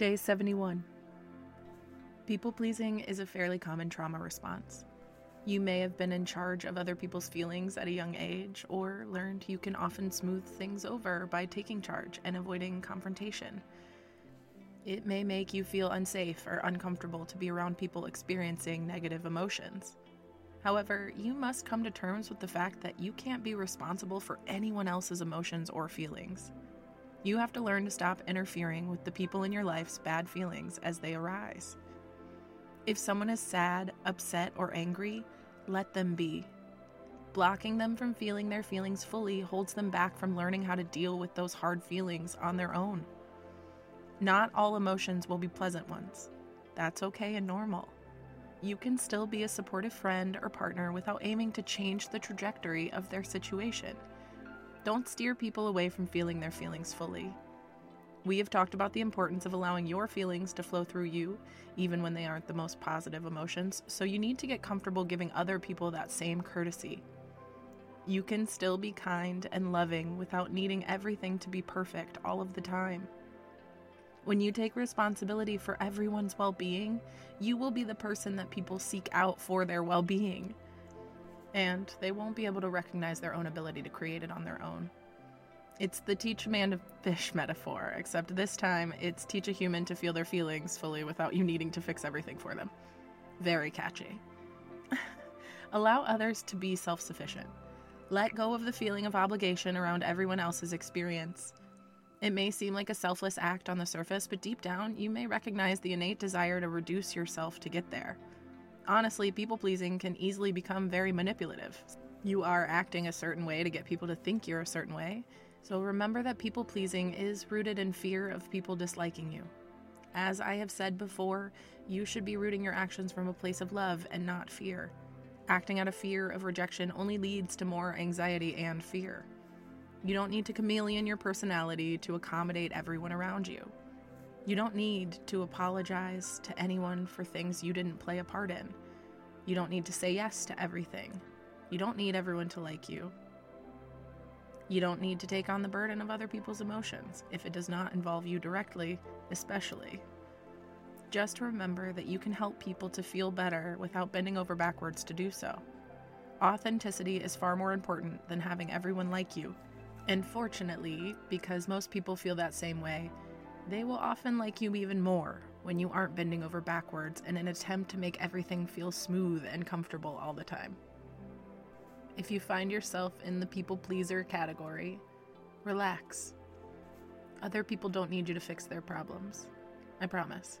Day 71. People pleasing is a fairly common trauma response. You may have been in charge of other people's feelings at a young age, or learned you can often smooth things over by taking charge and avoiding confrontation. It may make you feel unsafe or uncomfortable to be around people experiencing negative emotions. However, you must come to terms with the fact that you can't be responsible for anyone else's emotions or feelings. You have to learn to stop interfering with the people in your life's bad feelings as they arise. If someone is sad, upset, or angry, let them be. Blocking them from feeling their feelings fully holds them back from learning how to deal with those hard feelings on their own. Not all emotions will be pleasant ones. That's okay and normal. You can still be a supportive friend or partner without aiming to change the trajectory of their situation. Don't steer people away from feeling their feelings fully. We have talked about the importance of allowing your feelings to flow through you, even when they aren't the most positive emotions, so you need to get comfortable giving other people that same courtesy. You can still be kind and loving without needing everything to be perfect all of the time. When you take responsibility for everyone's well being, you will be the person that people seek out for their well being. And they won't be able to recognize their own ability to create it on their own. It's the teach a man to fish metaphor, except this time it's teach a human to feel their feelings fully without you needing to fix everything for them. Very catchy. Allow others to be self sufficient. Let go of the feeling of obligation around everyone else's experience. It may seem like a selfless act on the surface, but deep down, you may recognize the innate desire to reduce yourself to get there. Honestly, people pleasing can easily become very manipulative. You are acting a certain way to get people to think you're a certain way, so remember that people pleasing is rooted in fear of people disliking you. As I have said before, you should be rooting your actions from a place of love and not fear. Acting out of fear of rejection only leads to more anxiety and fear. You don't need to chameleon your personality to accommodate everyone around you. You don't need to apologize to anyone for things you didn't play a part in. You don't need to say yes to everything. You don't need everyone to like you. You don't need to take on the burden of other people's emotions if it does not involve you directly, especially. just remember that you can help people to feel better without bending over backwards to do so. Authenticity is far more important than having everyone like you. And fortunately, because most people feel that same way, they will often like you even more when you aren't bending over backwards in an attempt to make everything feel smooth and comfortable all the time. If you find yourself in the people pleaser category, relax. Other people don't need you to fix their problems. I promise.